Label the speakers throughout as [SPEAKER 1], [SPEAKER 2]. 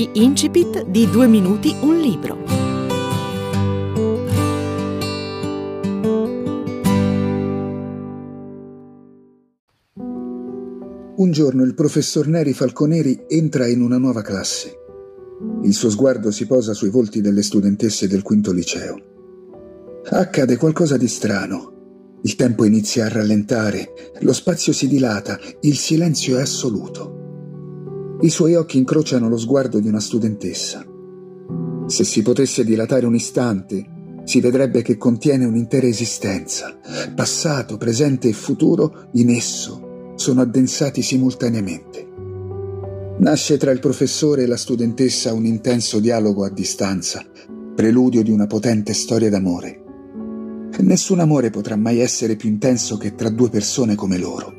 [SPEAKER 1] Gli incipit di Due minuti un libro.
[SPEAKER 2] Un giorno il professor Neri Falconeri entra in una nuova classe. Il suo sguardo si posa sui volti delle studentesse del quinto liceo. Accade qualcosa di strano. Il tempo inizia a rallentare, lo spazio si dilata, il silenzio è assoluto. I suoi occhi incrociano lo sguardo di una studentessa. Se si potesse dilatare un istante, si vedrebbe che contiene un'intera esistenza. Passato, presente e futuro in esso sono addensati simultaneamente. Nasce tra il professore e la studentessa un intenso dialogo a distanza, preludio di una potente storia d'amore. Nessun amore potrà mai essere più intenso che tra due persone come loro.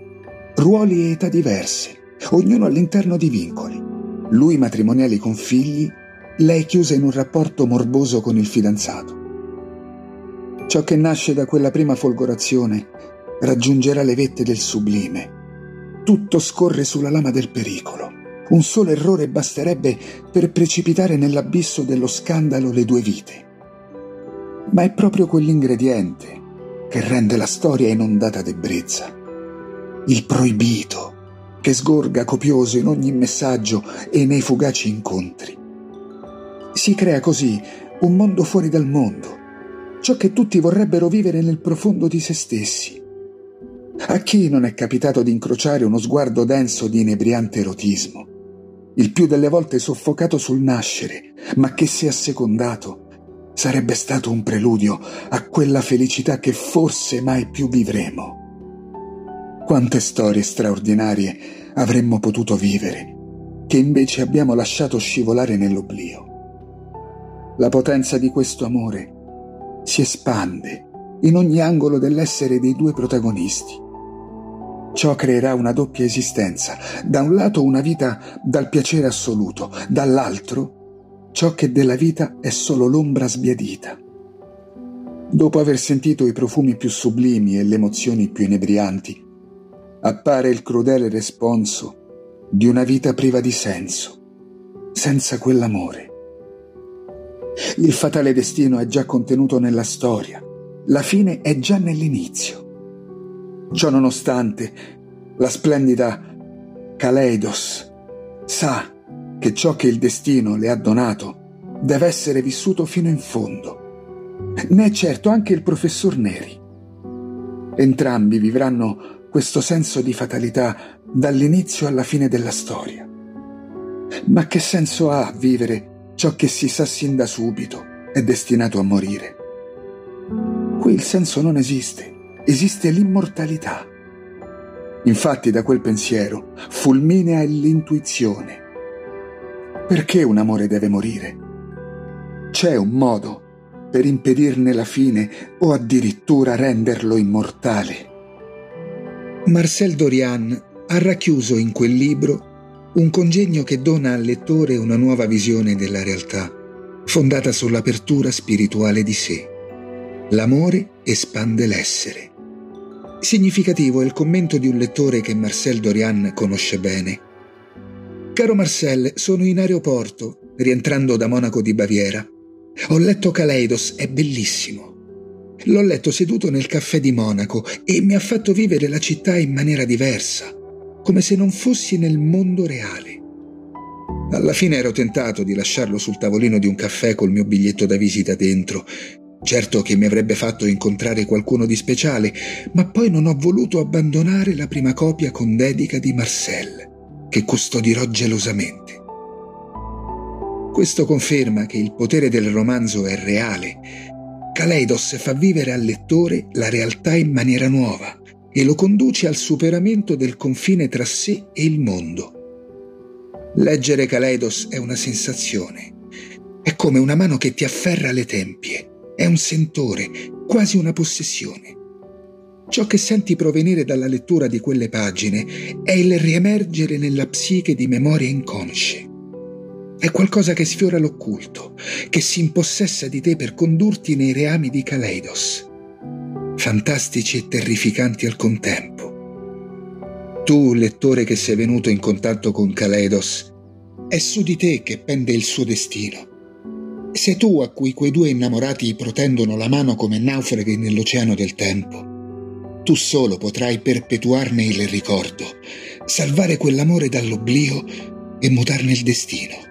[SPEAKER 2] Ruoli e età diverse, ognuno all'interno di vincoli. Lui matrimoniali con figli, lei chiusa in un rapporto morboso con il fidanzato. Ciò che nasce da quella prima folgorazione raggiungerà le vette del sublime. Tutto scorre sulla lama del pericolo. Un solo errore basterebbe per precipitare nell'abisso dello scandalo le due vite. Ma è proprio quell'ingrediente che rende la storia inondata d'ebbrezza. Il proibito, che sgorga copioso in ogni messaggio e nei fugaci incontri. Si crea così un mondo fuori dal mondo, ciò che tutti vorrebbero vivere nel profondo di se stessi. A chi non è capitato di incrociare uno sguardo denso di inebriante erotismo, il più delle volte soffocato sul nascere, ma che se assecondato sarebbe stato un preludio a quella felicità che forse mai più vivremo. Quante storie straordinarie avremmo potuto vivere, che invece abbiamo lasciato scivolare nell'oblio. La potenza di questo amore si espande in ogni angolo dell'essere dei due protagonisti. Ciò creerà una doppia esistenza, da un lato una vita dal piacere assoluto, dall'altro ciò che della vita è solo l'ombra sbiadita. Dopo aver sentito i profumi più sublimi e le emozioni più inebrianti, appare il crudele responso di una vita priva di senso, senza quell'amore. Il fatale destino è già contenuto nella storia, la fine è già nell'inizio. Ciò nonostante, la splendida Kaleidos sa che ciò che il destino le ha donato deve essere vissuto fino in fondo. Ne è certo anche il professor Neri. Entrambi vivranno questo senso di fatalità dall'inizio alla fine della storia. Ma che senso ha vivere ciò che si sa sin da subito è destinato a morire? Qui il senso non esiste, esiste l'immortalità. Infatti da quel pensiero fulminea l'intuizione. Perché un amore deve morire? C'è un modo per impedirne la fine o addirittura renderlo immortale. Marcel Dorian ha racchiuso in quel libro un congegno che dona al lettore una nuova visione della realtà, fondata sull'apertura spirituale di sé. L'amore espande l'essere. Significativo è il commento di un lettore che Marcel Dorian conosce bene. Caro Marcel, sono in aeroporto, rientrando da Monaco di Baviera. Ho letto Kaleidos, è bellissimo. L'ho letto seduto nel caffè di Monaco e mi ha fatto vivere la città in maniera diversa, come se non fossi nel mondo reale. Alla fine ero tentato di lasciarlo sul tavolino di un caffè col mio biglietto da visita dentro. Certo che mi avrebbe fatto incontrare qualcuno di speciale, ma poi non ho voluto abbandonare la prima copia con dedica di Marcel, che custodirò gelosamente. Questo conferma che il potere del romanzo è reale Kaleidos fa vivere al lettore la realtà in maniera nuova e lo conduce al superamento del confine tra sé e il mondo. Leggere Kaleidos è una sensazione. È come una mano che ti afferra le tempie. È un sentore, quasi una possessione. Ciò che senti provenire dalla lettura di quelle pagine è il riemergere nella psiche di memorie inconsce. È qualcosa che sfiora l'occulto, che si impossessa di te per condurti nei reami di Kaleidos, fantastici e terrificanti al contempo. Tu, lettore che sei venuto in contatto con Kaleidos, È su di te che pende il suo destino. Sei tu a cui quei due innamorati protendono la mano come naufraghi nell'oceano del tempo. Tu solo potrai perpetuarne il ricordo, salvare quell'amore dall'oblio e mutarne il destino.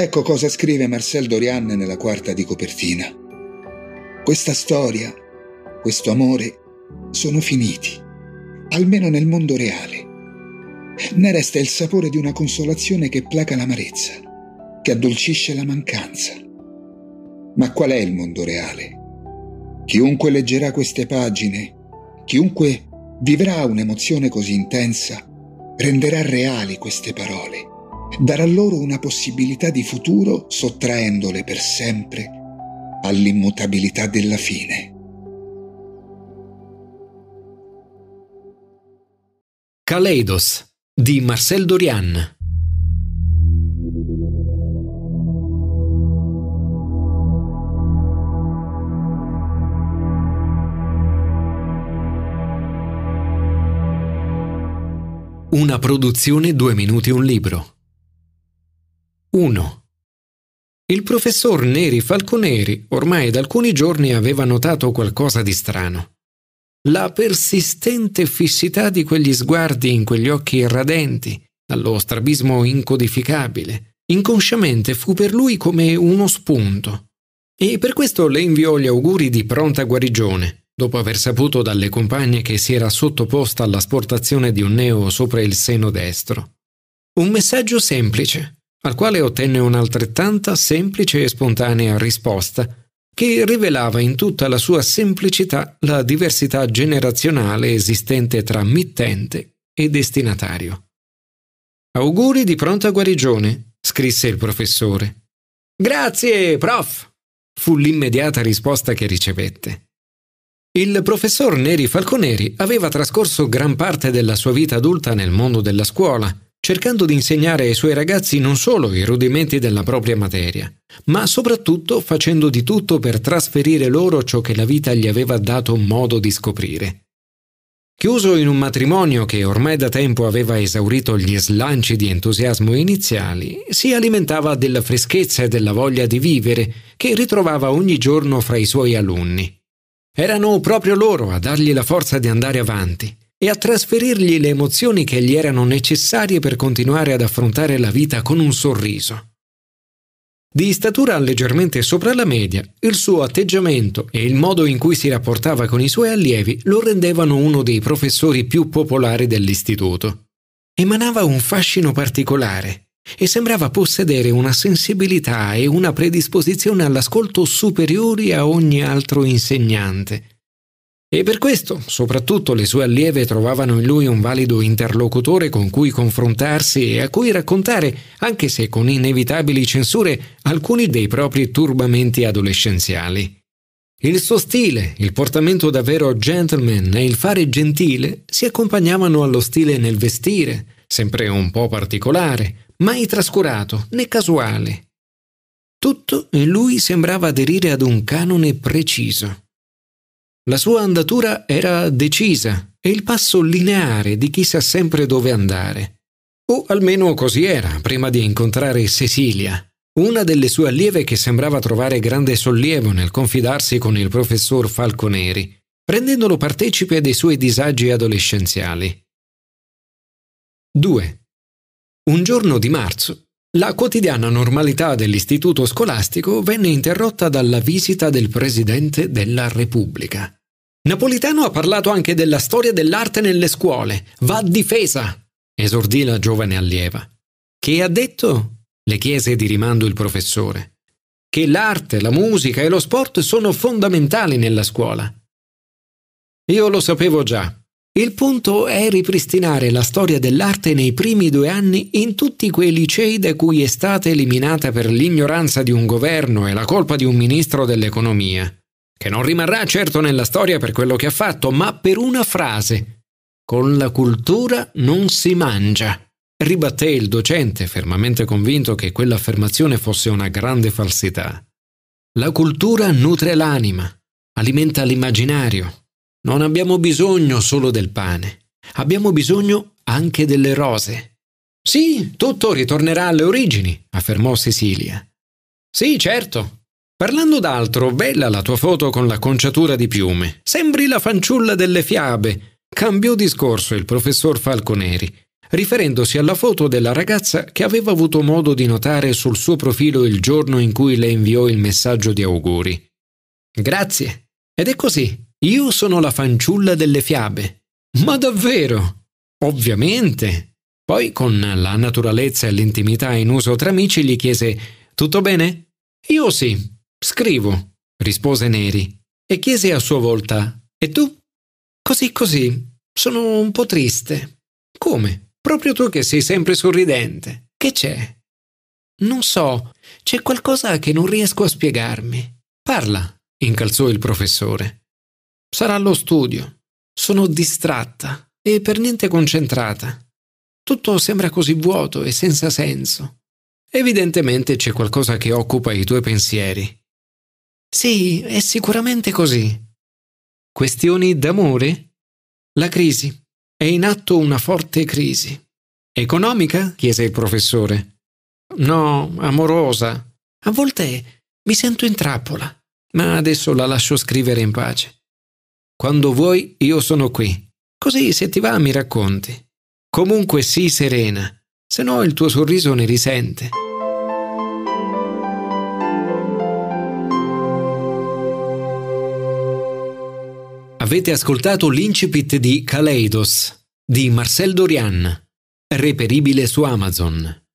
[SPEAKER 2] Ecco cosa scrive Marcel Dorian nella quarta di copertina. Questa storia, questo amore, sono finiti, almeno nel mondo reale. Ne resta il sapore di una consolazione che placa l'amarezza, che addolcisce la mancanza. Ma qual è il mondo reale? Chiunque leggerà queste pagine, chiunque vivrà un'emozione così intensa, renderà reali queste parole, darà loro una possibilità di futuro sottraendole per sempre all'immutabilità della fine.
[SPEAKER 3] Kaleidos di Marcel Dorian Una produzione due minuti un libro 1. Il professor Neri Falconeri ormai da alcuni giorni aveva notato qualcosa di strano. La persistente fissità di quegli sguardi in quegli occhi radenti, dallo strabismo incodificabile, inconsciamente fu per lui come uno spunto. E per questo le inviò gli auguri di pronta guarigione, dopo aver saputo dalle compagne che si era sottoposta all'asportazione di un neo sopra il seno destro. Un messaggio semplice, al quale ottenne un'altrettanta semplice e spontanea risposta, che rivelava in tutta la sua semplicità la diversità generazionale esistente tra mittente e destinatario. Auguri di pronta guarigione, scrisse il professore. Grazie, prof, fu l'immediata risposta che ricevette. Il professor Neri Falconeri aveva trascorso gran parte della sua vita adulta nel mondo della scuola, cercando di insegnare ai suoi ragazzi non solo i rudimenti della propria materia, ma soprattutto facendo di tutto per trasferire loro ciò che la vita gli aveva dato modo di scoprire. Chiuso in un matrimonio che ormai da tempo aveva esaurito gli slanci di entusiasmo iniziali, si alimentava della freschezza e della voglia di vivere che ritrovava ogni giorno fra i suoi alunni. Erano proprio loro a dargli la forza di andare avanti, e a trasferirgli le emozioni che gli erano necessarie per continuare ad affrontare la vita con un sorriso. Di statura leggermente sopra la media, il suo atteggiamento e il modo in cui si rapportava con i suoi allievi lo rendevano uno dei professori più popolari dell'istituto. Emanava un fascino particolare e sembrava possedere una sensibilità e una predisposizione all'ascolto superiori a ogni altro insegnante e per questo, soprattutto, le sue allieve trovavano in lui un valido interlocutore con cui confrontarsi e a cui raccontare, anche se con inevitabili censure, alcuni dei propri turbamenti adolescenziali. Il suo stile, il portamento davvero gentleman e il fare gentile si accompagnavano allo stile nel vestire, sempre un po' particolare, mai trascurato né casuale. Tutto in lui sembrava aderire ad un canone preciso. La sua andatura era decisa e il passo lineare di chi sa sempre dove andare. O almeno così era prima di incontrare Cecilia, una delle sue allieve che sembrava trovare grande sollievo nel confidarsi con il professor Falconeri, rendendolo partecipe dei suoi disagi adolescenziali. 2. Un giorno di marzo, la quotidiana normalità dell'istituto scolastico venne interrotta dalla visita del Presidente della Repubblica. Napolitano ha parlato anche della storia dell'arte nelle scuole. Va difesa, esordì la giovane allieva. Che ha detto? le chiese di rimando il professore. Che l'arte, la musica e lo sport sono fondamentali nella scuola. Io lo sapevo già. Il punto è ripristinare la storia dell'arte nei primi due anni in tutti quei licei da cui è stata eliminata per l'ignoranza di un governo e la colpa di un ministro dell'economia che non rimarrà certo nella storia per quello che ha fatto, ma per una frase. Con la cultura non si mangia. Ribatté il docente, fermamente convinto che quell'affermazione fosse una grande falsità. La cultura nutre l'anima, alimenta l'immaginario. Non abbiamo bisogno solo del pane, abbiamo bisogno anche delle rose. Sì, tutto ritornerà alle origini, affermò Cecilia. Sì, certo. Parlando d'altro, bella la tua foto con la conciatura di piume. Sembri la fanciulla delle fiabe. Cambiò discorso il professor Falconeri, riferendosi alla foto della ragazza che aveva avuto modo di notare sul suo profilo il giorno in cui le inviò il messaggio di auguri. Grazie. Ed è così. Io sono la fanciulla delle fiabe. Ma davvero? Ovviamente. Poi, con la naturalezza e l'intimità in uso tra amici, gli chiese Tutto bene? Io sì. Scrivo, rispose Neri, e chiese a sua volta E tu? Così così. Sono un po' triste. Come? Proprio tu che sei sempre sorridente. Che c'è? Non so, c'è qualcosa che non riesco a spiegarmi. Parla, incalzò il professore. Sarà lo studio. Sono distratta e per niente concentrata. Tutto sembra così vuoto e senza senso. Evidentemente c'è qualcosa che occupa i tuoi pensieri. Sì, è sicuramente così. Questioni d'amore? La crisi. È in atto una forte crisi. Economica? chiese il professore. No, amorosa. A volte mi sento in trappola, ma adesso la lascio scrivere in pace. Quando vuoi io sono qui, così se ti va mi racconti. Comunque sii serena, se no il tuo sorriso ne risente. Avete ascoltato l'incipit di Kaleidos di Marcel Dorian, reperibile su Amazon.